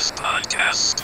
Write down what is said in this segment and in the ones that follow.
Guys podcast.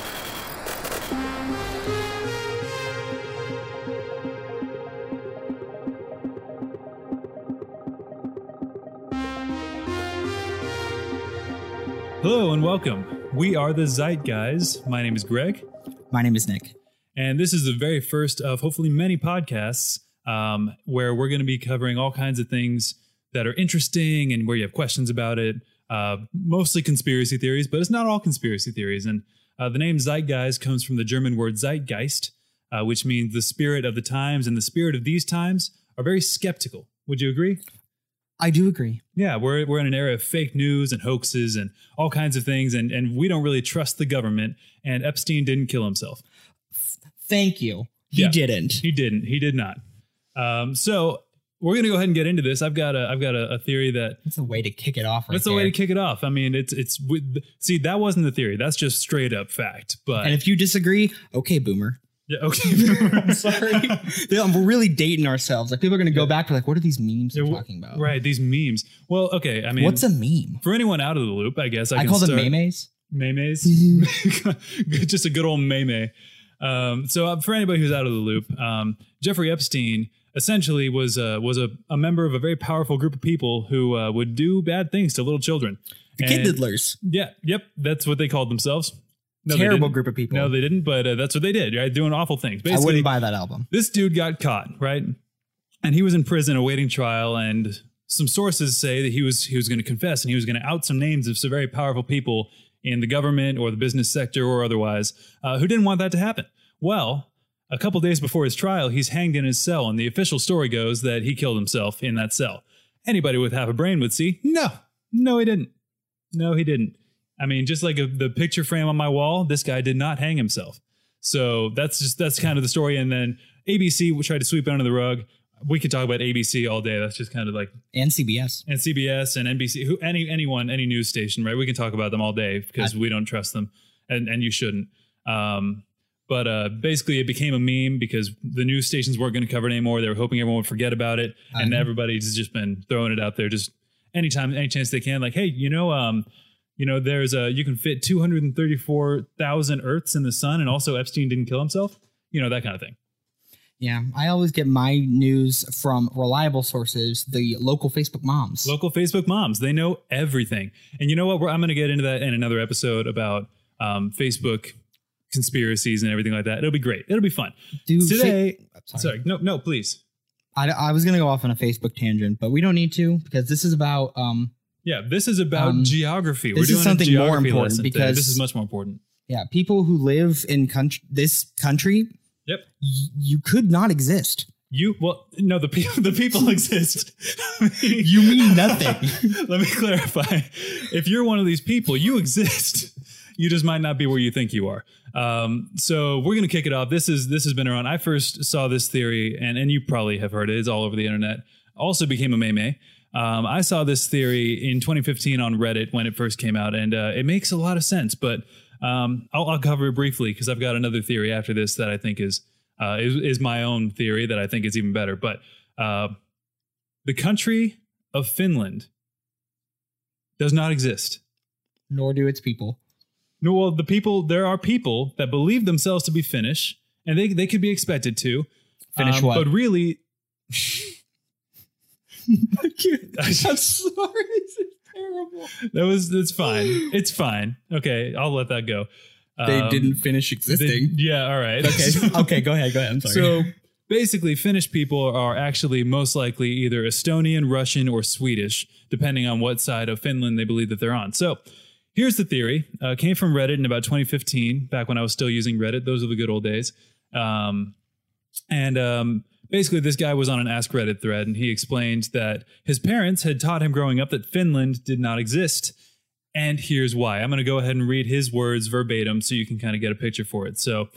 Hello and welcome. We are the Zeit Guys. My name is Greg, My name is Nick. and this is the very first of hopefully many podcasts um, where we're going to be covering all kinds of things that are interesting and where you have questions about it. Uh, mostly conspiracy theories, but it's not all conspiracy theories. And uh, the name Zeitgeist comes from the German word Zeitgeist, uh, which means the spirit of the times, and the spirit of these times are very skeptical. Would you agree? I do agree. Yeah, we're we're in an era of fake news and hoaxes and all kinds of things, and and we don't really trust the government. And Epstein didn't kill himself. Thank you. He Yeah. didn't. He didn't. He did not. Um, so we're gonna go ahead and get into this. I've got a I've got a, a theory that That's a way to kick it off. Right that's the way to kick it off. I mean, it's it's with, see that wasn't the theory. That's just straight up fact. But And if you disagree, okay, boomer. yeah, okay, I'm sorry. Yeah, We're really dating ourselves. Like people are going to go back to like, what are these memes Yeah, you're wh- talking about? right? These memes. Well, okay. I mean, What's a meme? for anyone out of the loop? I guess I, I, can call them memes. Memes. Just a good old meme. Um, so uh, for anybody who's out of the loop, um, Jeffrey Epstein essentially was uh, was a, a member of a very powerful group of people who uh, would do bad things to little children. The And- kid diddlers. Yeah, yep, that's what they called themselves. No, Terrible group of people. No, they didn't, but uh, that's what they did, right? Doing awful things. I Basically, wouldn't buy that album. this dude got caught, right? And he was in prison awaiting trial, and some sources say that he was he was going to confess and he was going to out some names of some very powerful people in the government or the business sector or otherwise uh, who didn't want that to happen. Well, a couple days before his trial, he's hanged in his cell, and the official story goes that he killed himself in that cell. Anybody with half a brain would see, no, no, he didn't. No, he didn't. I mean, just like a, the picture frame on my wall, this guy did not hang himself. So that's just that's kind of the story. And then ABC will try to sweep it under the rug. We could talk about ABC all day. That's just kind of like And CBS. and CBS and NBC, who any anyone, any news station, right? We can talk about them all day because we don't trust them, and and you shouldn't. Um, but uh, basically, it became a meme because the news stations weren't going to cover it anymore. They were hoping everyone would forget about it, and Uh-huh. everybody's just been throwing it out there just anytime, any chance they can. Like, hey, you know, um, you know, there's a you can fit 234,000 Earths in the sun, and also Epstein didn't kill himself. You know that kind of thing. Yeah. I always get my news from reliable sources, the local Facebook moms. Local Facebook moms, they know everything. And you know what? We're, I'm going to get into that in another episode about um, Facebook conspiracies and everything like that. It'll be great. It'll be fun. Dude, Today, fa- sorry, no, no, please. I, I was going to go off on a Facebook tangent, but we don't need to because this is about um, Yeah, this is about Um, geography. this is something more important lesson today. because- this is much more important. Yeah, people who live in country, this country, Yep. y- you could not exist. You well, no, the people the people exist. You mean nothing. Let me clarify. If you're one of these people, you exist. You just might not be where you think you are. Um, so we're gonna kick it off. This is this has been around. I first saw this theory, and and you probably have heard it. It's all over the internet. Also became a meme. Um, I saw this theory in 2015 on Reddit when it first came out, and uh, it makes a lot of sense. But um, I'll, I'll cover it briefly because I've got another theory after this that I think is uh, is, is my own theory that I think is even better. But uh, the country of Finland does not exist. Nor do its people. No, well, the people there are people that believe themselves to be Finnish, and they they could be expected to Finish Um, what? But really, I'm sorry. This is terrible. that was it's fine. It's fine. Okay, I'll let that go. They Um, didn't finish they- existing. yeah, all right. okay. Okay. Go ahead. Go ahead. I'm sorry. So basically, Finnish people are actually most likely either Estonian, Russian, or Swedish, depending on what side of Finland they believe that they're on. So here's the theory. Uh, came from Reddit in about 2015, back when I was still using Reddit. Those are the good old days. Um, and um, basically, this guy was on an Ask Reddit thread, and he explained that his parents had taught him growing up that Finland did not exist. And here's why. I'm going to go ahead and read his words verbatim so you can kind of get a picture for it. So,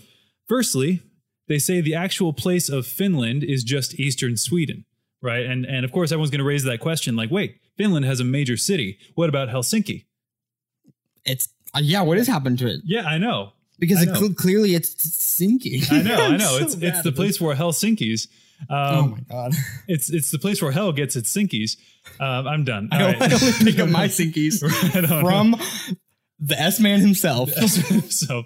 firstly, they say the actual place of Finland is just eastern Sweden, right? And and of course, everyone's going to raise that question like, wait, Finland has a major city. What about Helsinki? It's uh, yeah. What has happened to it? Yeah, I know. Because I it cl- clearly it's sinking. I know, I know. so It's it's the place where Helsinki's. Oh Um, my god! it's it's the place where hell gets its sinkies. Um, I'm done. I, All I only pick up my sinkies Right from The S man himself. so,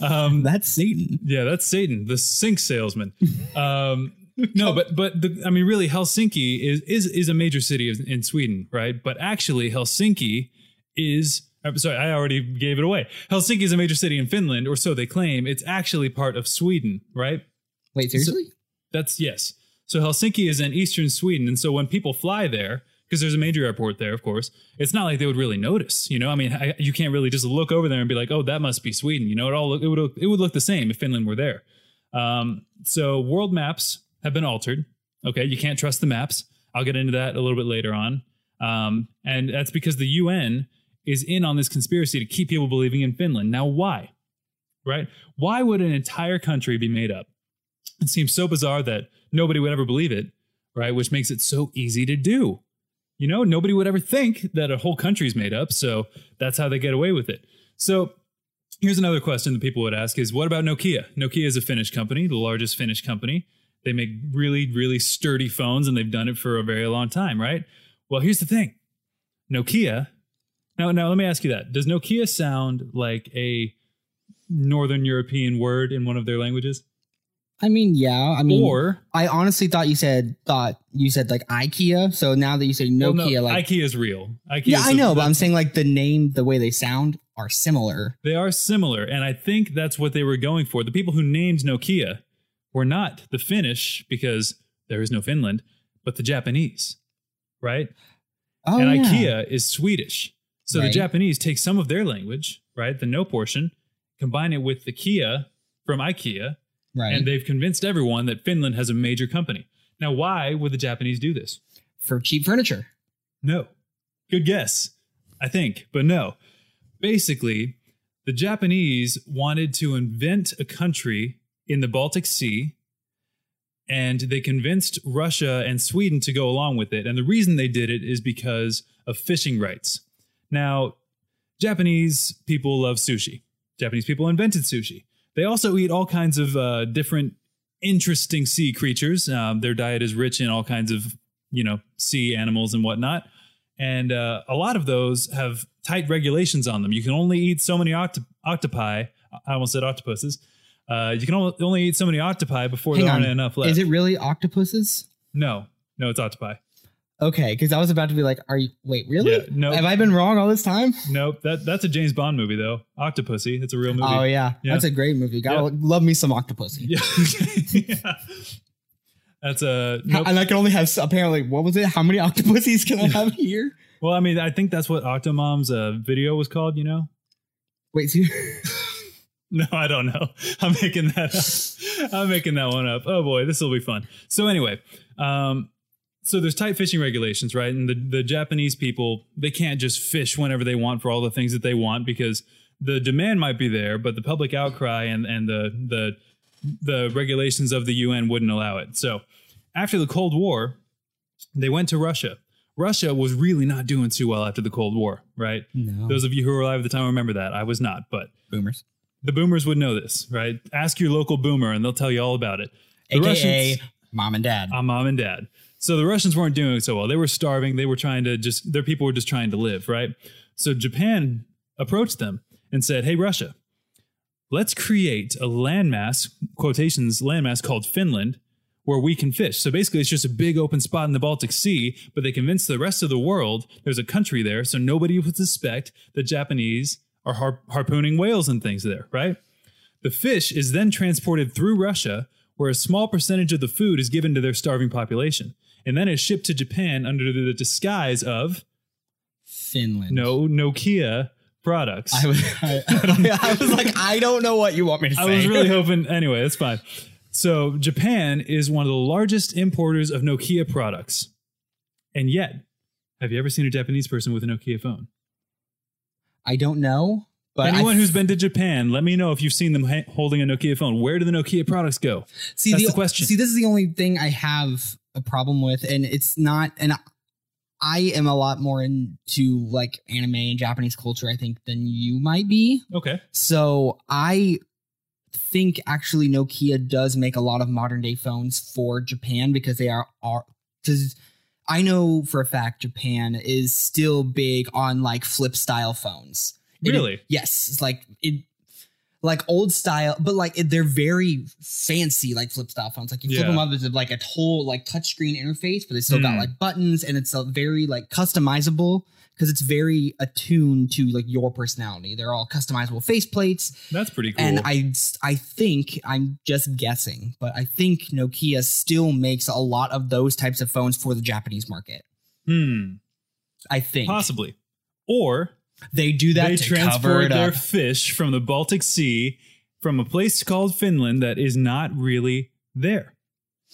um, That's Satan. yeah, that's Satan, the sink salesman. Um, no, but but the, I mean, really, Helsinki is is is a major city in Sweden, right? But actually, Helsinki is. I'm sorry, I already gave it away. Helsinki is a major city in Finland, or so they claim. It's actually part of Sweden, right? Wait, seriously? That's yes. So Helsinki is in eastern Sweden, and so when people fly there, because there's a major airport there, of course, it's not like they would really notice. You know, I mean, I, you can't really just look over there and be like, "Oh, that must be Sweden." You know, it all look, it would it would look the same if Finland were there. Um, so world maps have been altered. Okay, you can't trust the maps. I'll get into that a little bit later on, um, and that's because the UN is in on this conspiracy to keep people believing in Finland. Now, why? Right? Why would an entire country be made up? It seems so bizarre that nobody would ever believe it, right? Which makes it so easy to do. You know, nobody would ever think that a whole country's made up, so that's how they get away with it. So here's another question that people would ask is what about Nokia? Nokia is a Finnish company, the largest Finnish company. They make really, really sturdy phones and they've done it for a very long time, right? Well, here's the thing. Nokia. Now, now let me ask you that. Does Nokia sound like a Northern European word in one of their languages? I mean, yeah. I mean, or I honestly thought you said thought you said like IKEA. So now that you say Well, Nokia, no, like IKEA is real. IKEA yeah, I know, but I'm saying like the name, the way they sound are similar. they are similar, and I think that's what they were going for. The people who named Nokia were not the Finnish because there is no Finland, but the Japanese, right? Oh, and yeah. IKEA is Swedish, so the Japanese take some of their language, right, the no portion, combine it with the Kia from IKEA, right? and they've convinced everyone that Finland has a major company. Now, why would the Japanese do this? for cheap furniture. No. Good guess, I think, but no. Basically, the Japanese wanted to invent a country in the Baltic Sea, and they convinced Russia and Sweden to go along with it. And the reason they did it is because of fishing rights. Now, Japanese people love sushi. Japanese people invented sushi. They also eat all kinds of uh, different interesting sea creatures. Um, their diet is rich in all kinds of, you know, sea animals and whatnot. And uh, a lot of those have tight regulations on them. You can only eat so many octo- octopi. I almost said octopuses. Uh, you can only, eat so many octopi before Hang there aren't on. enough left. Is it really octopuses? no, no, it's octopi. Okay, because I was about to be like, "Are you? Wait, really? Yeah, no. Have I been wrong all this time?" Nope, that that's a James Bond movie though. Octopussy, it's a real movie. Oh yeah. Yeah. that's a great movie. Gotta love me some octopussy. Yeah. Yeah. That's a nope. And I can only have apparently what was it? How many octopuses can I have here? well. I mean, I think that's what Octomom's uh, video was called. You know? Wait, see, No, I don't know. I'm making that. Up. I'm making that one up. Oh boy, this will be fun. So anyway, um, so there's tight fishing regulations, right? And the the Japanese people they can't just fish whenever they want for all the things that they want because the demand might be there, but the public outcry and and the the the regulations of the UN wouldn't allow it. So after the Cold War, they went to Russia. Russia was really not doing too well after the Cold War, right? no Those of you who were alive at the time remember that. I was not, but boomers, the boomers would know this, right? Ask your local boomer and they'll tell you all about it. The aka Russians, mom and dad. uh, mom and dad. So the Russians weren't doing so well. They were starving. They were trying to just, their people were just trying to live, right? So Japan approached them and said, Hey, Russia, let's create a landmass, quotations, landmass called Finland, where we can fish. So basically, it's just a big open spot in the Baltic Sea, but they convinced the rest of the world there's a country there, so nobody would suspect the Japanese are har- harpooning whales and things there, right? The fish is then transported through Russia, where a small percentage of the food is given to their starving population. And then is shipped to Japan under the disguise of Finland. no Nokia products. I was, I, I was like, I don't know what you want me to say. I was really hoping. Anyway, that's fine. So Japan is one of the largest importers of Nokia products, and yet, have you ever seen a Japanese person with a Nokia phone? I don't know, but Anyone I, who's been to Japan, let me know if you've seen them ha- holding a Nokia phone. Where do the Nokia products go? see that's the, the question. See, this is the only thing I have a problem with, and it's not. And I am a lot more into like anime and Japanese culture, I think, than you might be. Okay. So I think actually Nokia does make a lot of modern day phones for Japan because they are are because I know for a fact Japan is still big on like flip style phones. It- Really? yes, it's like it, like old style, but like they're very fancy, like flip style phones. Like you flip Yeah. them up, it's like a whole like touchscreen interface, but they still got Hmm. like buttons, and it's a very like customizable because it's very attuned to like your personality. They're all customizable faceplates, That's pretty cool. and I I think I'm just guessing, but I think Nokia still makes a lot of those types of phones for the Japanese market. hmm, I think possibly. Or they do that they transport their fish from the Baltic Sea from a place called Finland that is not really there.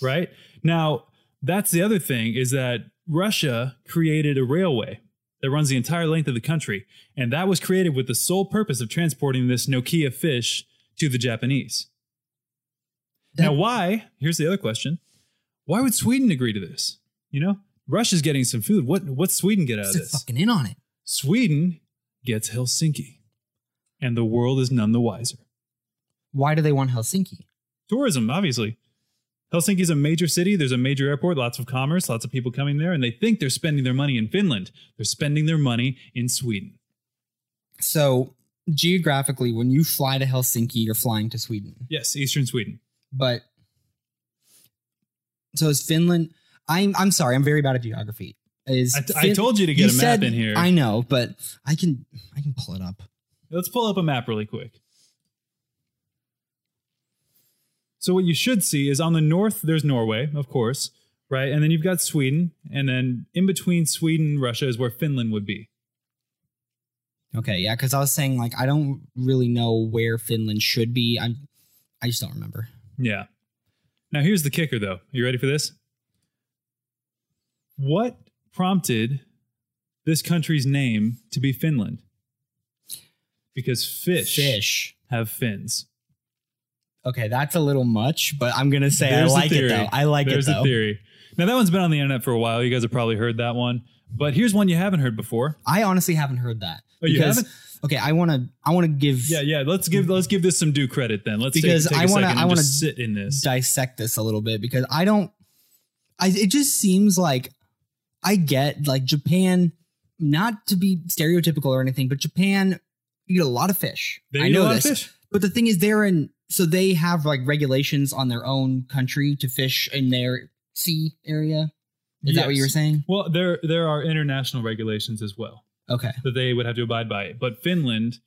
Right? Now, that's the other thing is that Russia created a railway that runs the entire length of the country. And that was created with the sole purpose of transporting this Nokia fish to the Japanese. now, why? Here's the other question. Why would Sweden agree to this? You know, Russia's getting some food. What what's Sweden get out of this? fucking in on it. Sweden gets Helsinki, and the world is none the wiser. Why do they want Helsinki? Tourism, obviously. Helsinki is a major city. There's a major airport, lots of commerce, lots of people coming there, and they think they're spending their money in Finland. They're spending their money in Sweden. So geographically, when you fly to Helsinki, you're flying to Sweden. Yes, eastern Sweden. But so is Finland? I'm I'm sorry, I'm very bad at geography. Is I, t- I told you to get a map in here. I know, but I can I can pull it up. Let's pull up a map really quick. So what you should see is on the north there's Norway, of course, right? And then you've got Sweden, and then in between Sweden and Russia is where Finland would be. Okay, yeah, because I was saying like I don't really know where Finland should be. I'm I just don't remember. Yeah. Now here's the kicker though. Are you ready for this? What prompted this country's name to be Finland? Because fish, Fish. have fins. Okay, that's a little much, but I'm gonna say There's I like it though. I like it. though. There's a theory. Now that one's been on the internet for a while. You guys have probably heard that one. But here's one you haven't heard before. I honestly haven't heard that. Oh, you haven't? Okay, I want to. I want to give Yeah, yeah. Let's give let's give this some due credit then. Let's take- Because take, a I wanna- second I wanna just sit in this. dissect this a little bit because I don't. I it just seems like I get like Japan, not to be stereotypical or anything, but Japan eat a lot of fish. They I eat a know lot this, of fish. but the thing is, they're in so they have like regulations on their own country to fish in their sea area. Is that what you were saying? Well, there there are international regulations as well. Okay, that they would have to abide by. But Finland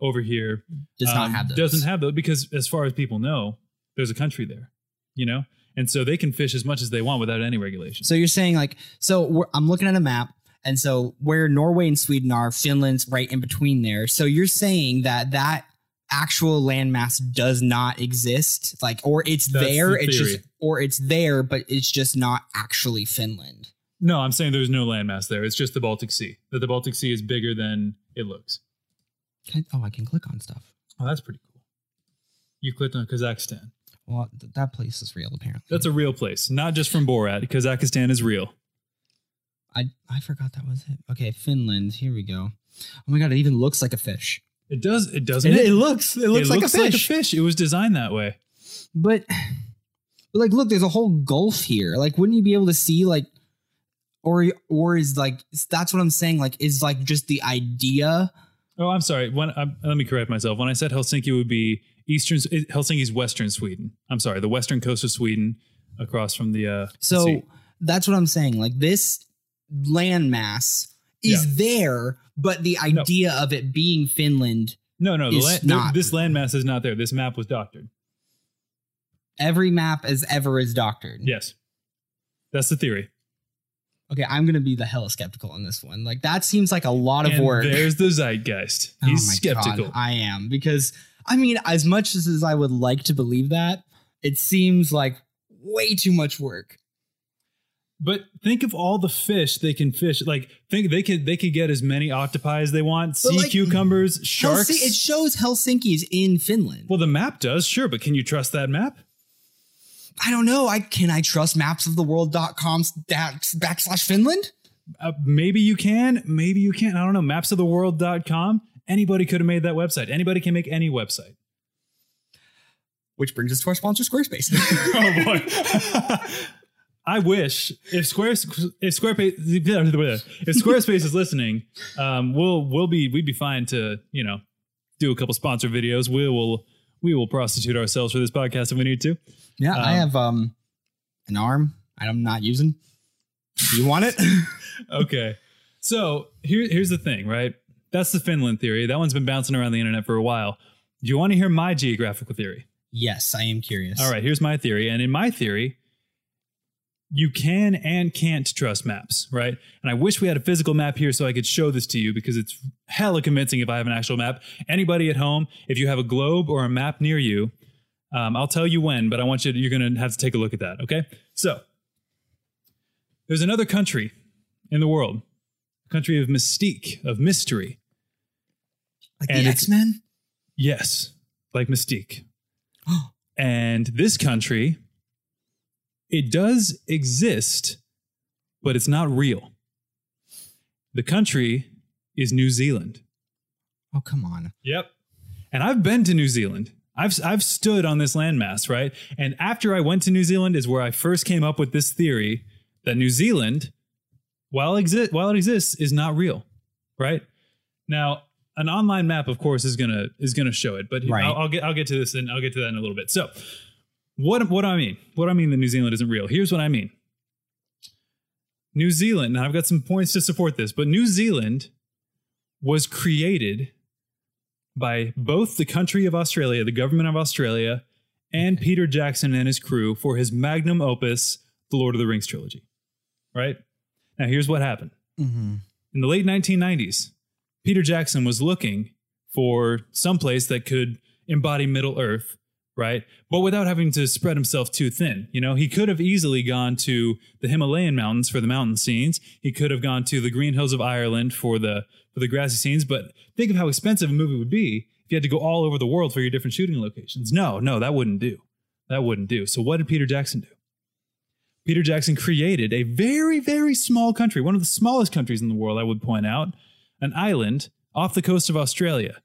over here does not um, have those. doesn't have those because, as far as people know, there's a country there, you know, and so they can fish as much as they want without any regulation. So you're saying like so we're, I'm looking at a map and so where Norway and Sweden are, Finland's right in between there. So you're saying that that actual landmass does not exist, like or it's That's there, the it's just or it's there, but it's just not actually Finland. no, I'm saying there's no landmass there. It's just the Baltic Sea. That the Baltic Sea is bigger than it looks. Can I- oh, I can click on stuff. Oh, that's pretty cool. You clicked on Kazakhstan. Well, th- that place is real apparently. That's a real place, not just from Borat. Kazakhstan is real. I I forgot that was it. Okay, Finland. Here we go. Oh my god, it even looks like a fish. It does. It doesn't. It, It, it looks it looks, like, a like a fish. It was designed that way. But, but like, look, there's a whole gulf here. Like, wouldn't you be able to see like, or or is like that's what I'm saying. Like, is like just the idea. Oh, I'm sorry. When um, let me correct myself. When I said Helsinki would be eastern, Helsinki's western Sweden. I'm sorry, the western coast of Sweden, across from the. Uh, So sea. that's what I'm saying. Like this landmass is there, but the idea of it being Finland, no, no, the is land, not. this landmass is not there. This map was doctored. every map as ever is doctored. Yes, that's the theory. Okay, I'm gonna be the hella skeptical on this one. Like that seems like a lot of And work. There's the zeitgeist. Oh He's my skeptical. God, I am because I mean, as much as, as I would like to believe that, it seems like way too much work. But think of all the fish they can fish. Like think they could they could get as many octopi as they want, sea like, cucumbers, sharks. Helsi- it shows Helsinki's in Finland. well, the map does, sure, but can you trust that map? I don't know. I can I trust mapsoftheworld.com back- backslash Finland? Uh, maybe you can, maybe you can't. I don't know. Mapsoftheworld.com. Anybody could have made that website. Anybody can make any website. Which brings us to our sponsor, Squarespace. oh boy. I wish if Square if Squarespace if Squarespace is listening, um, we'll we'll be we'd be fine to you know do a couple sponsor videos. We will we will prostitute ourselves for this podcast if we need to. Yeah, I have um an arm I'm not using. You want it? okay. So here, here's the thing, right? That's the Finland theory. That one's been bouncing around the internet for a while. Do you want to hear my geographical theory? yes, I am curious. All right, here's my theory. And in my theory, you can and can't trust maps, right? And I wish we had a physical map here so I could show this to you because it's hella convincing if I have an actual map. Anybody at home, if you have a globe or a map near you, um, I'll tell you when, but I want you to, you're going to have to take a look at that, okay? So, there's another country in the world, a country of mystique, of mystery. Like And the it's- X Men. Yes, like Mystique. Oh. and this country, it does exist, but it's not real. The country is New Zealand. Oh come on. Yep. And I've been to New Zealand. I've I've stood on this landmass, right? And after I went to New Zealand is where I first came up with this theory that New Zealand, while exist while it exists, is not real, right? Now, an online map, of course, is gonna is gonna show it, but Right. I'll, I'll get I'll get to this and I'll get to that in a little bit. So, what what do I mean? What do I mean that New Zealand isn't real? Here's what I mean. New Zealand, and I've got some points to support this, but New Zealand was created by both the country of Australia, the government of Australia, and Peter Jackson and his crew for his magnum opus, The Lord of the Rings trilogy. Right? Now, here's what happened. Mm-hmm. In the late 1990s, Peter Jackson was looking for some place that could embody Middle Earth, right? But without having to spread himself too thin. You know, he could have easily gone to the Himalayan mountains for the mountain scenes. He could have gone to the Green Hills of Ireland for the for the grassy scenes. But think of how expensive a movie would be if you had to go all over the world for your different shooting locations. No, no, that wouldn't do. That wouldn't do. So what did Peter Jackson do? Peter Jackson created a very, very small country, one of the smallest countries in the world, I would point out, an island off the coast of Australia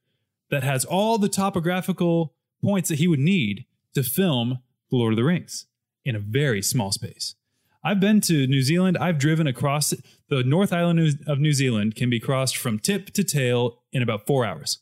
that has all the topographical points that he would need to film The Lord of the Rings in a very small space. I've been to New Zealand. I've driven across the North Island of New Zealand, can be crossed from tip to tail in about four hours.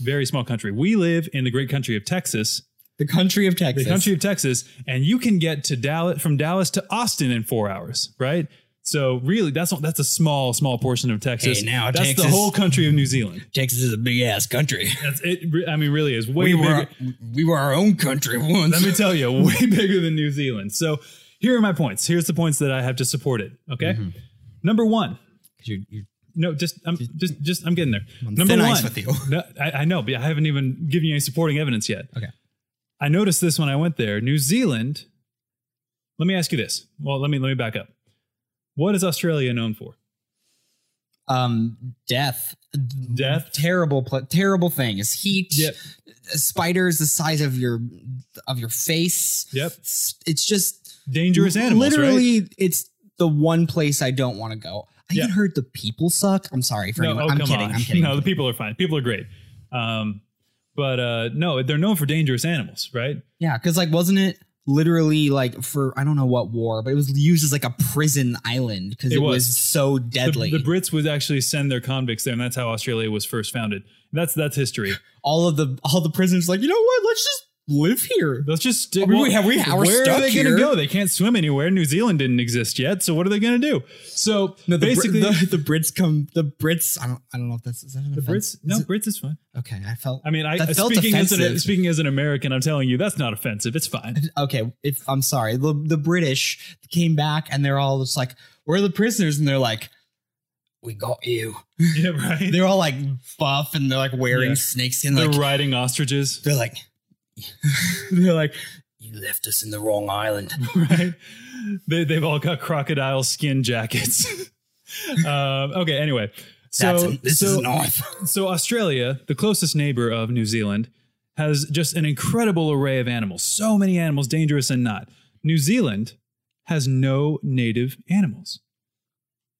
Very small country. We live in the great country of Texas, The country of Texas. the country of Texas, and you can get to Dallas from Dallas to Austin in four hours, right? So really, that's that's a small, small portion of Texas. Hey, now, that's the whole country of New Zealand. Texas is a big ass country. That's it. I mean, really is way We were bigger. we were our own country once. Let me tell you, way bigger than New Zealand. So here are my points. Here's the points that I have to support it. Okay, Mm-hmm. number one. You're- you're- No, just I'm just just I'm getting there. on Number one. ice with you. No, I, I know, but I haven't even given you any supporting evidence yet. Okay. I noticed this when I went there. New Zealand. Let me ask you this. Well, let me let me back up. What is Australia known for? um, death, Death? terrible, pl- terrible things. Heat, Yep. spiders the size of your of your face. Yep. It's, it's just Dangerous animals, Literally, right? it's the one place I don't want to go. I Yeah. even heard the people suck. I'm sorry for No, anyone. oh, I'm come kidding. on. I'm kidding. No, the people are fine. People are great. Um, but uh, no, they're known for dangerous animals, right? Yeah, because like, wasn't it literally like for I don't know what war, but it was used as like a prison island because It it, was. was. so The, deadly. the Brits would actually send their convicts there, and that's how Australia was first founded. That's that's history. all of the all the prisoners like, you know what? Let's just live here. Let's just stick. I mean, we have- we- we're where are they going to go? They can't swim anywhere. New Zealand didn't exist yet, so what are they going to do? So No, the, basically, the, the Brits come. The Brits. I don't. I don't know if that's is that the offense? Brits. No, Is it- Brits is fine. okay, I felt. I mean, I felt speaking as an speaking as an American, I'm telling you that's not offensive. It's fine. okay, if I'm sorry, the the British came back and they're all just like, "We're the prisoners," and they're like, "We got you." yeah, right. They're all like buff and they're like wearing Yeah. snakeskin. They're Like riding ostriches, they're like, they're like, "You left us in the wrong island." right? They they've all got crocodile skin jackets. um, okay, anyway, so That's this so is north. So Australia, the closest neighbor of New Zealand, has just an incredible array of animals. So many animals, dangerous and not. New Zealand has no native animals.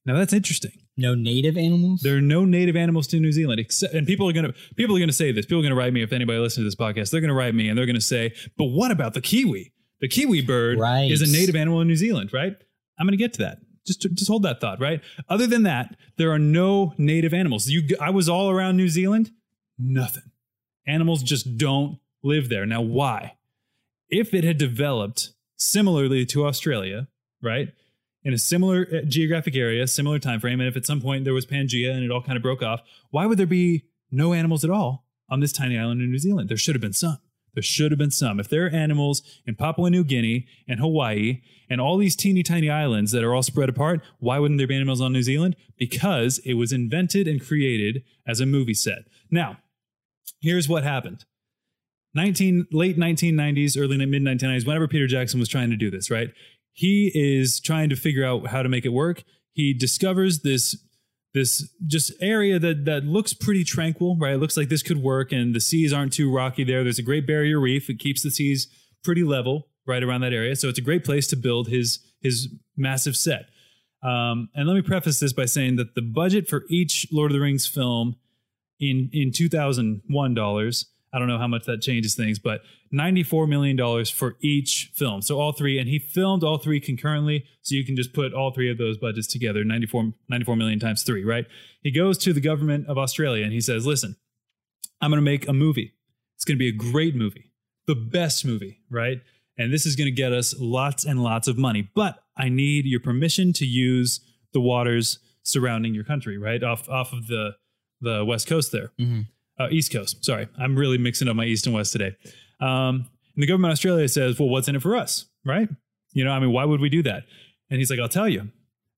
Now that's interesting. No native animals. There are no native animals to New Zealand, except and people are gonna people are gonna say this. People are gonna write me if anybody listens to this podcast. They're gonna write me and they're gonna say, "But what about the kiwi? The kiwi bird Right. is a native animal in New Zealand, right? I'm going to get to that. Just just hold that thought, right? Other than that, there are no native animals. You I was all around New Zealand, nothing. Animals just don't live there. Now why? If it had developed similarly to Australia, right? In a similar uh, geographic area, similar time frame, and if at some point there was Pangea and it all kind of broke off, why would there be no animals at all on this tiny island in New Zealand? There should have been some. There should have been some. If there are animals in Papua New Guinea and Hawaii and all these teeny tiny islands that are all spread apart, why wouldn't there be animals on New Zealand? Because it was invented and created as a movie set. Now, here's what happened. 19 late 1990s, early mid 1990s, whenever Peter Jackson was trying to do this, right? He is trying to figure out how to make it work. He discovers this this just area that that looks pretty tranquil, right? It looks like this could work, and the seas aren't too rocky there. There's a great barrier reef; it keeps the seas pretty level right around that area. So it's a great place to build his his massive set. Um, and let me preface this by saying that the budget for each Lord of the Rings film in in 2001 dollars, I don't know how much that changes things, but 94 million dollars for each film. So all three, and he filmed all three concurrently. So you can just put all three of those budgets together 94, 94 million times three, right? He goes to the government of Australia and he says, "Listen, I'm going to make a movie. It's going to be a great movie, the best movie, right? And this is going to get us lots and lots of money. But I need your permission to use the waters surrounding your country, right? Off off of the the west coast there, Mhm. Uh, east coast. Sorry, I'm really mixing up my east and west today. Um, and the government of Australia says, "Well, what's in it for us, right? You know, I mean, why would we do that?" And he's like, "I'll tell you."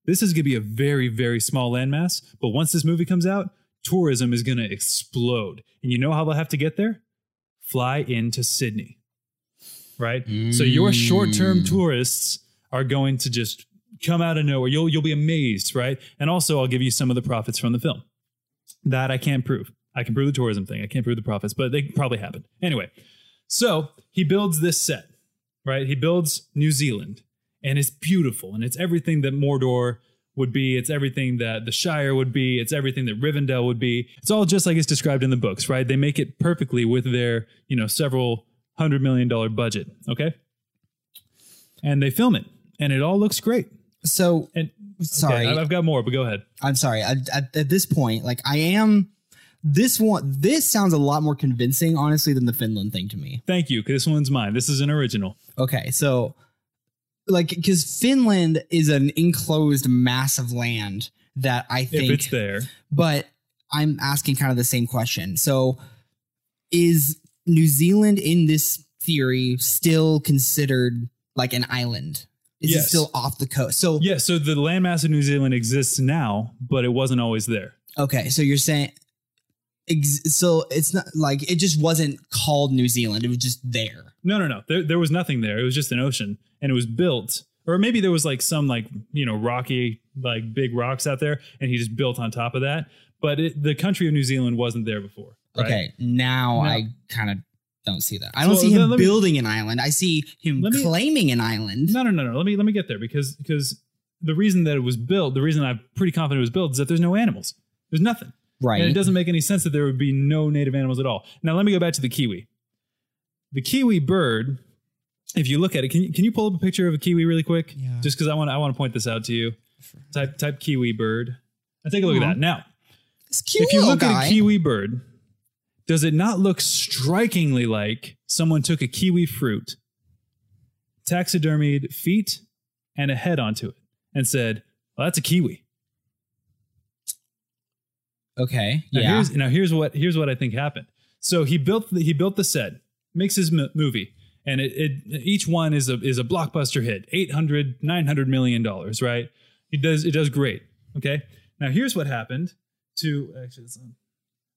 This is going to be a very, very small landmass, but once this movie comes out, tourism is going to explode. And you know how they'll have to get there? Fly into Sydney. Right? So your short-term Mm. tourists are going to just come out of nowhere. You'll you'll be amazed, right? And also I'll give you some of the profits from the film. That I can't prove. I can prove the tourism thing. I can't prove the profits, but they probably happened. Anyway, so he builds this set, right? He builds New Zealand, and it's beautiful, and it's everything that Mordor would be. It's everything that the Shire would be. It's everything that Rivendell would be. It's all just like it's described in the books, right? They make it perfectly with their, you know, several hundred million dollar budget. Okay. And they film it, and it all looks great. So And sorry, okay, I've got more, but go ahead. I'm sorry. I, at, at this point, like I am. This one, this sounds a lot more convincing, honestly, than the Finland thing to me. Thank you. This one's mine. This is an original. Okay, so like because Finland is an enclosed mass of land that I If think, it's there, but I'm asking kind of the same question. So is New Zealand in this theory still considered like an island? Is it still off the coast? So yeah. So the landmass of New Zealand exists now, but it wasn't always there. okay, so you're saying ex- so it's not like it just wasn't called New Zealand. It was just there. No, no, no. There, there was nothing there. It was just an ocean, and it was built, or maybe there was like some like you know rocky like big rocks out there, and he just built on top of that. But it, the country of New Zealand wasn't there before. right? Okay, now No. I kind of don't see that. I don't So, see him then let me- building an island. I see him me- claiming an island. No, no, no, no. Let me let me get there because because the reason that it was built, the reason I'm pretty confident it was built, is that there's no animals. There's nothing. Right. And it doesn't make any sense that there would be no native animals at all. Now, let me go back to the kiwi. The kiwi bird, if you look at it, can you, can you pull up a picture of a kiwi really quick? Yeah. Just because I want I want to point this out to you. Type type kiwi bird. And take a look at that. Now, It's cute if you look guy. at a kiwi bird, does it not look strikingly like someone took a kiwi fruit, taxidermied feet and a head onto it, and said, "Well, that's a kiwi." Okay, Now yeah, here's now here's what here's what I think happened. So he built the, he built the set, makes his m- movie, and it, it each one is a is a blockbuster hit, 800 900 million dollars, right? He does it does great. Okay. Now here's what happened to actually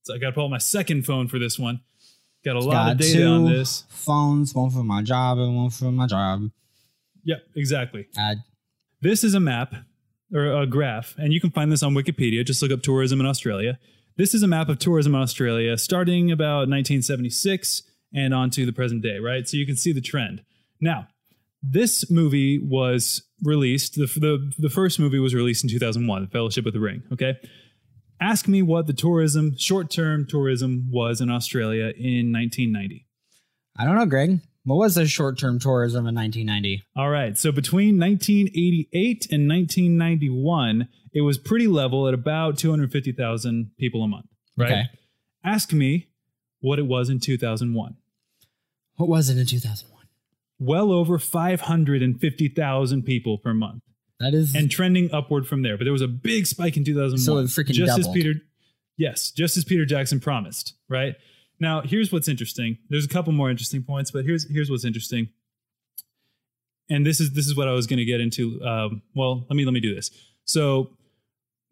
so I got to pull my second phone for this one. Got a lot Got of data on this. phones, one for my job and one for my job. Yep, exactly. Uh, This is a map or a graph, and you can find this on Wikipedia. Just look up tourism in Australia. This is a map of tourism in Australia starting about 1976 and on to the present day, right? So you can see the trend. Now, this movie was released, the, the, the first movie was released in 2001, The Fellowship of the Ring, okay? Ask me what the tourism, short term tourism was in Australia in 1990. I don't know, Greg. What was the short-term tourism in 1990? All right. So between 1988 and 1991, it was pretty level at about 250,000 people a month. Right. Okay. Ask me what it was in 2001. What was it in 2001? Well over 550,000 people per month That is and trending upward from there. But there was a big spike in 2001. So it freaking just as. Peter Yes, just as Peter Jackson promised, right? Now, here's what's interesting. There's a couple more interesting points, but here's here's what's interesting. And this is this is what I was going to get into. Um, well, let me let me do this. So,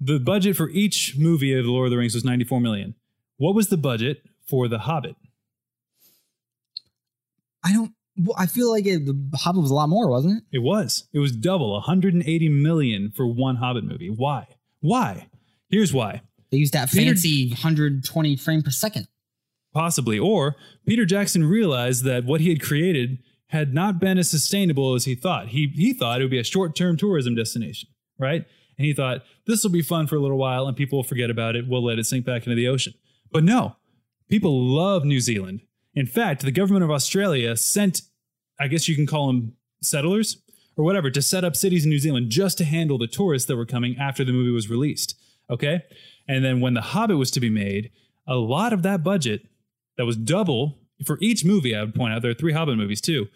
the budget for each movie of the Lord of the Rings was 94 million. What was the budget for The Hobbit? I don't. Well, I feel like it, the Hobbit was a lot more, wasn't it? It was. It was double, 180 million for one Hobbit movie. Why? Why? Here's why. They used that Peter- fancy 120 frame per second. Possibly. Or Peter Jackson realized that what he had created had not been as sustainable as he thought. He he thought it would be a short-term tourism destination, right? And he thought this will be fun for a little while and people will forget about it. We'll let it sink back into the ocean. But no, people love New Zealand. In fact, the government of Australia sent, I guess you can call them settlers or whatever, to set up cities in New Zealand just to handle the tourists that were coming after the movie was released. Okay. And then when The Hobbit was to be made, a lot of that budget that was double for each movie, I would point out, there are three Hobbit movies too,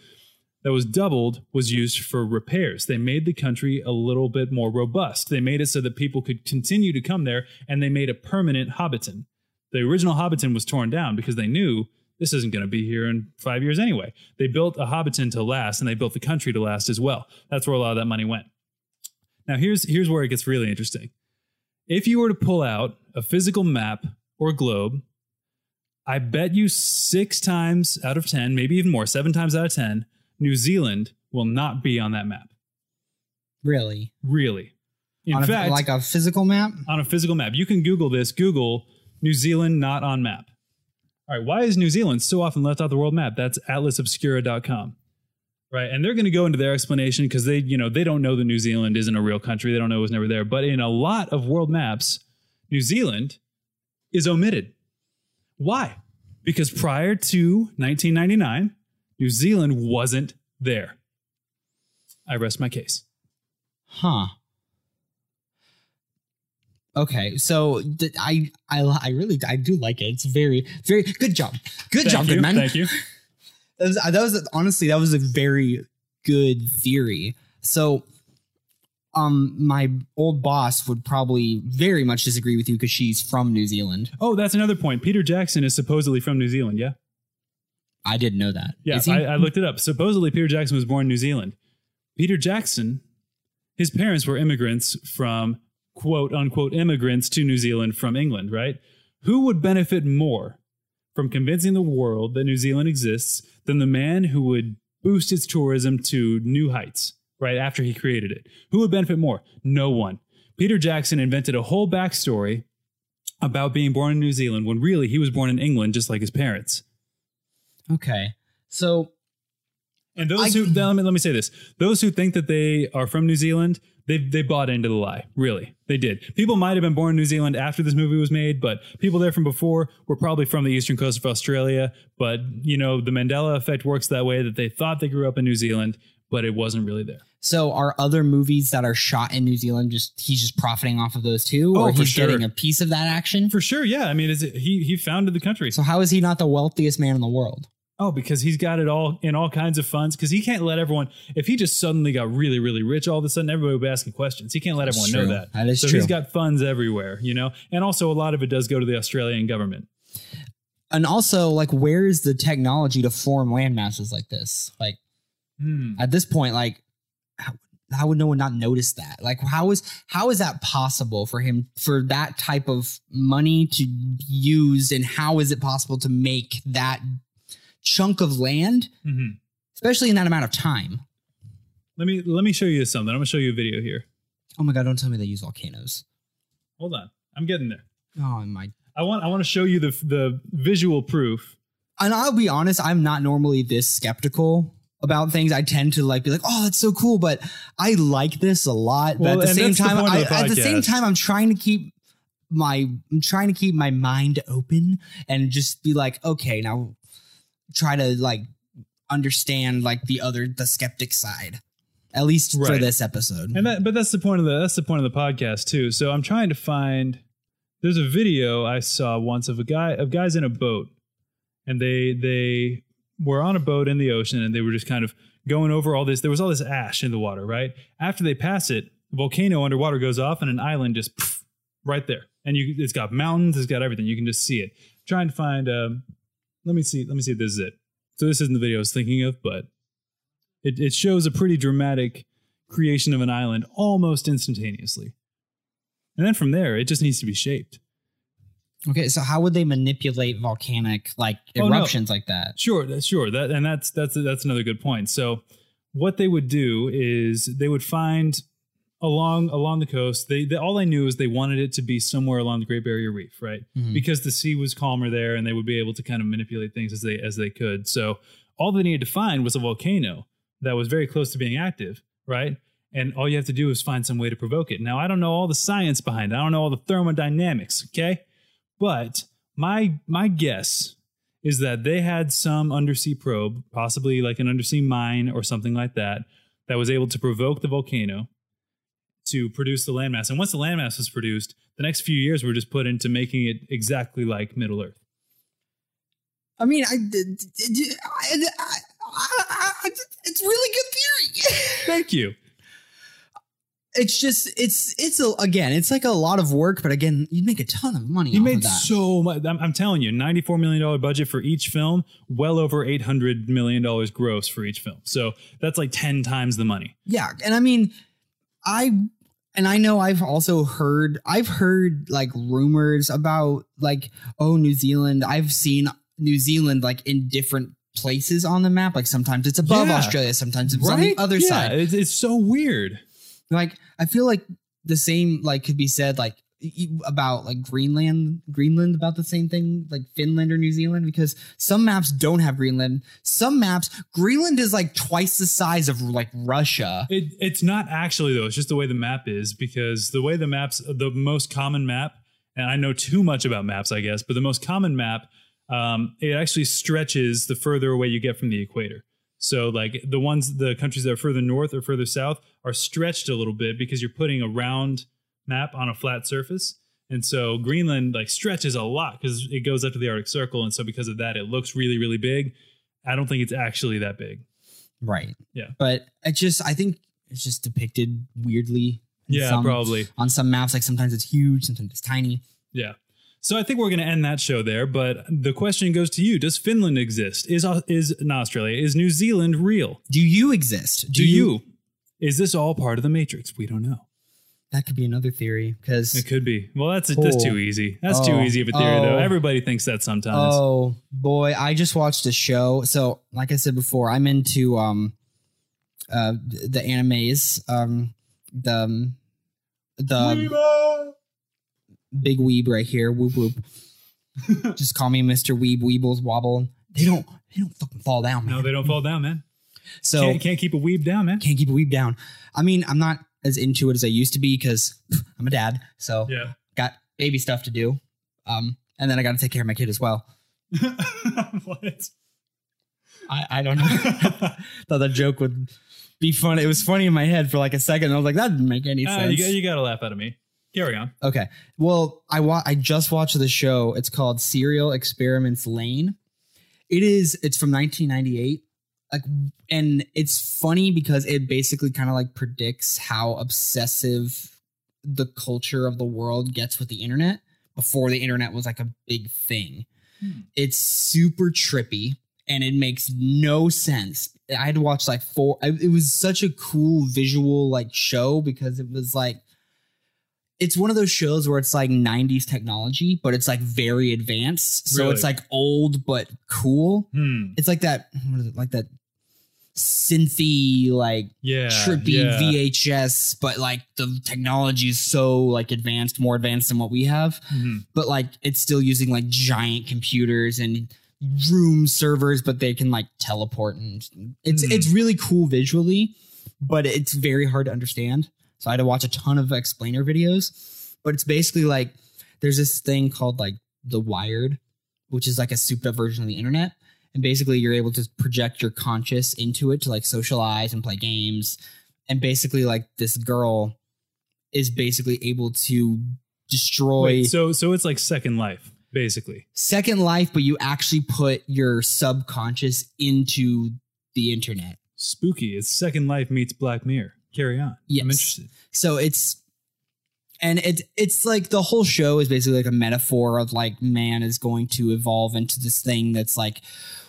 that was doubled was used for repairs. They made the country a little bit more robust. They made it so that people could continue to come there and they made a permanent Hobbiton. The original Hobbiton was torn down because they knew this isn't going to be here in five years anyway. They built a Hobbiton to last and they built the country to last as well. That's where a lot of that money went. Now, here's, here's where it gets really interesting. If you were to pull out a physical map or globe, I bet you six times out of 10, maybe even more, seven times out of 10, New Zealand will not be on that map. Really? Really. In on fact, a, like a physical map? on a physical map, you can Google this Google New Zealand not on map. All right, why is New Zealand so often left off the world map? That's atlasobscura.com. Right, and they're going to go into their explanation because they, you know, they don't know that New Zealand isn't a real country. They don't know it was never there. But in a lot of world maps, New Zealand is omitted. Why? Because prior to 1999, New Zealand wasn't there. I rest my case. Huh. Okay, so th- I I I really I do like it. It's very very good job. Good Thank job, you. good man. Thank you. That was, that was honestly that was a very good theory. So, um, my old boss would probably very much disagree with you because she's from New Zealand. Oh, that's another point. Peter Jackson is supposedly from New Zealand. Yeah. I didn't know that. Yeah. I, I looked it up. Supposedly, Peter Jackson was born in New Zealand. Peter Jackson, his parents were immigrants from quote unquote immigrants to New Zealand from England, right? Who would benefit more from convincing the world that New Zealand exists than the man who would boost its tourism to new heights, right? After he created it? Who would benefit more? No one. Peter Jackson invented a whole backstory about being born in New Zealand when really he was born in England, just like his parents. okay, so And those I- who let me let me say this: those who think that they are from New Zealand, they they bought into the lie. Really, they did. People might have been born in New Zealand after this movie was made, but people there from before were probably from the eastern coast of Australia. But you know, the Mandela effect works that way that they thought they grew up in New Zealand, but it wasn't really there. so are other movies that are shot in New Zealand just he's just profiting off of those too, Oh, or for he's sure. getting a piece of that action? For sure, yeah. I mean, is it, he he founded the country. So how is he not the wealthiest man in the world? Oh, because he's got it all in all kinds of funds. Because he can't let everyone. If he just suddenly got really, really rich, all of a sudden everybody would be asking questions. He can't let That's everyone true. know that. That is so true. he's got funds everywhere, you know. And also, a lot of it does go to the Australian government. And also, like, where is the technology to form land masses like this? Like Hmm. at this point, like how, how would no one not notice that? Like how is how is that possible for him for that type of money to be used and how is it possible to make that chunk of land, Mhm. especially in that amount of time? Let me let me show you something. I'm gonna show you a video here. Oh my god, don't tell me they use volcanoes. Hold on, I'm getting there. Oh my I want I want to show you the the visual proof. and I'll be honest, I'm not normally this skeptical about things. I tend to like be like, "Oh, that's so cool," but I like this a lot. Well, but at the same that's the time, I, the at the same time, I'm trying to keep my I'm trying to keep my mind open and just be like, okay, now try to like understand like the other the skeptic side. At least for this episode. And that, but that's the point of the that's the point of the podcast too. So I'm trying to find. There's a video I saw once of a guy of guys in a boat, and they they were on a boat in the ocean, and they were just kind of going over all this. There was all this ash in the water, right? After they pass it, the volcano underwater goes off, and an island just pff, right there, and you it's got mountains, it's got everything. You can just see it. trying to find. Um, let me see. Let me see if this is it. So this isn't the video I was thinking of, but it, it shows a pretty dramatic creation of an island almost instantaneously. And then from there, it just needs to be shaped. Okay, so how would they manipulate volcanic like Oh, no. eruptions like that? Sure, sure. That and that's that's that's another good point. So what they would do is they would find along along the coast. They, they all they knew is they wanted it to be somewhere along the Great Barrier Reef, right? Mhm. Because the sea was calmer there, and they would be able to kind of manipulate things as they as they could. So all they needed to find was a volcano that was very close to being active, right? And all you have to do is find some way to provoke it. Now I don't know all the science behind it. I don't know all the thermodynamics, okay? But my my guess is that they had some undersea probe, possibly like an undersea mine or something like that, that was able to provoke the volcano to produce the landmass. And once the landmass was produced, the next few years were just put into making it exactly like Middle Earth. I mean, I, I, I, I, I it's really good theory. Thank you. It's just it's it's a, again it's like a lot of work, but again you make a ton of money. You made of so much. I'm, I'm telling you, $94 million budget for each film, well over $800 million gross for each film. So that's like 10 times the money. Yeah, and I mean, I and I know I've also heard I've heard like rumors about like oh New Zealand. I've seen New Zealand like in different places on the map. Like sometimes it's above Yeah. Australia, sometimes it's on the other yeah, side. It's, it's so weird. Like I feel like the same like could be said like about like Greenland, Greenland about the same thing like Finland or New Zealand because some maps don't have Greenland. Some maps Greenland is like twice the size of like Russia. It, it's not actually though. It's just the way the map is because the way the maps, the most common map, and I know too much about maps, I guess, but the most common map, um, it actually stretches the further away you get from the equator. So like the ones, the countries that are further north or further south are stretched a little bit because you're putting a round map on a flat surface. And so Greenland like stretches a lot because it goes up to the Arctic Circle, and so because of that, it looks really, really big. I don't think it's actually that big. Right. Yeah. But I just I think it's just depicted weirdly. Yeah, some- probably. On some maps, like sometimes it's huge, sometimes it's tiny. Yeah. So I think we're going to end that show there. But the question goes to you: Does Finland exist? Is is not Australia? Is New Zealand real? Do you exist? Do you? Is this all part of the Matrix? We don't know. That could be another theory because It could be. Well, that's that's Oh. too easy. That's too Oh. easy of a theory, though. Oh. Everybody thinks that sometimes. Oh boy, I just watched a show. So, like I said before, I'm into um uh the animes, um the um, the big weeb right here, whoop whoop. just call me Mr. Weeb, Weebles Wobble. They don't they don't fucking fall down, man. no, they don't fall down, man. so can't, can't keep a weeb down, man. can't keep a weeb down. I mean, I'm not as into it as I used to be because I'm a dad, so Yeah. got baby stuff to do. Um, and then I got to take care of my kid as well. what? I, I don't know. Thought that joke would be funny. It was funny in my head for like a second. And I was like, that didn't make any Ah, sense. you, got, you got to laugh out of me. Carry on. okay. Well, I wa- I just watched the show. It's called Serial Experiments Lain. It is. It's from 1998. Like, and it's funny because it basically kind of like predicts how obsessive the culture of the world gets with the internet before the internet was like a big thing. Hmm. It's super trippy and it makes no sense. I had to watch like four. It was such a cool visual like show because it was like it's one of those shows where it's like 90s technology, but it's like very advanced. So Really? it's like old but cool. Hmm. It's like that. What is it? Like that synthy like Yeah. trippy yeah. VHS, but like the technology is so like advanced, more advanced than what we have. Mhm. But like it's still using like giant computers and room servers, but they can like teleport and it's Mhm. it's really cool visually, but it's very hard to understand. So I had to watch a ton of explainer videos. But it's basically like there's this thing called like the Wired, which is like a souped up version of the internet. and basically you're able to project your conscious into it to like socialize and play games and basically like this girl is basically able to destroy Wait, so so it's like Second Life, basically. second life but you actually put your subconscious into the internet Spooky. It's Second Life meets Black Mirror. Carry on. Yes. I'm interested. so it's and it it's like the whole show is basically like a metaphor of like man is going to evolve into this thing that's like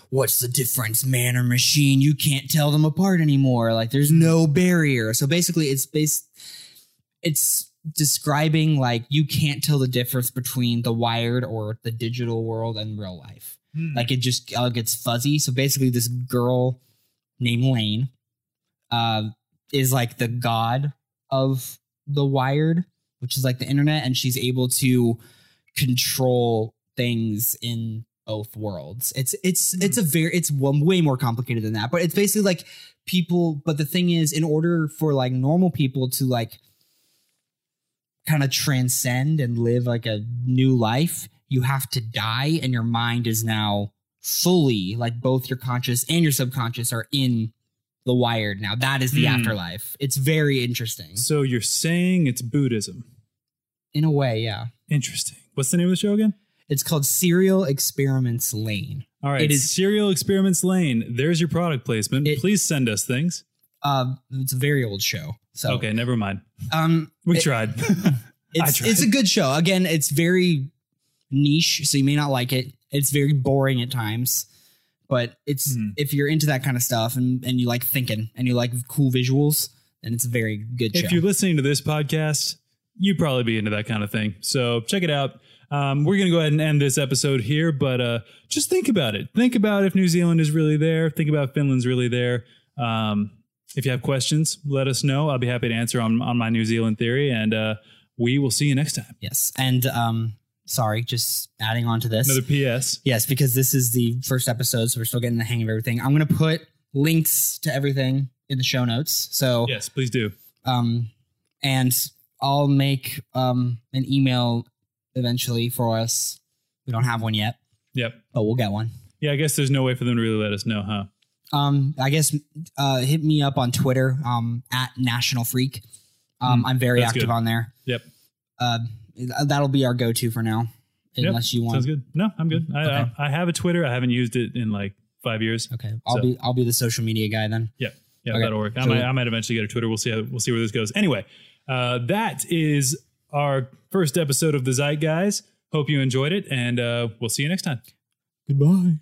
what's the difference man or machine you can't tell them apart anymore like there's no barrier so basically it's based it's describing like you can't tell the difference between the wired or the digital world and real life Hmm. like it just all gets fuzzy. So basically, this girl named Lain uh, is like the god of the wired, which is like the internet, and she's able to control things in both worlds. It's it's Hmm. it's a very it's one way more complicated than that, but it's basically like people. But the thing is, in order for like normal people to like kind of transcend and live like a new life, you have to die, and your mind is now fully like both your conscious and your subconscious are in the wired now. That is the Hmm. afterlife. It's very interesting So you're saying it's Buddhism. in a way. Yeah, Interesting. What's the name of the show again? it's called Serial Experiments Lain. All right. It is- Serial Experiments Lain. There's your product placement. It- Please send us things. Uh, it's a very old show. So Okay, never mind. um, We it- tried. it's tried. it's a good show. Again, it's very niche, so you may not like it. It's very boring at times, but it's Hmm. if you're into that kind of stuff and and you like thinking and you like cool visuals, then it's a very good show. if you're listening to this podcast, you'd probably be into that kind of thing. So check it out. Um, we're going to go ahead and end this episode here, but uh, just think about it. Think about if New Zealand is really there. Think about if Finland's really there. Um, if you have questions, let us know. I'll be happy to answer on, on my New Zealand theory, and uh, we will see you next time. yes, and um, sorry, just adding on to this. Another PS. Yes, because this is the first episode, so we're still getting the hang of everything. I'm gonna put links to everything in the show notes. So Yes, please do. um and I'll make um an email eventually for us. We don't have one yet, Yep. but we'll get one. Yeah, I guess there's no way for them to really let us know, huh? Um I guess uh hit me up on Twitter um at National Freak. Um Mm, I'm very active good. on there. Yep. Uh that'll be our go-to for now. Yep, Unless you want Sounds good. No, I'm good. I, Okay. I, I have a Twitter. I haven't used it in like five years. Okay. I'll So- be I'll be the social media guy then. Yeah, Okay. that'll work. I So- might, I might eventually get a Twitter. We'll see how we'll see where this goes. Anyway, uh, that is our first episode of the Zeit Guys. Hope you enjoyed it, and uh, we'll see you next time. Goodbye.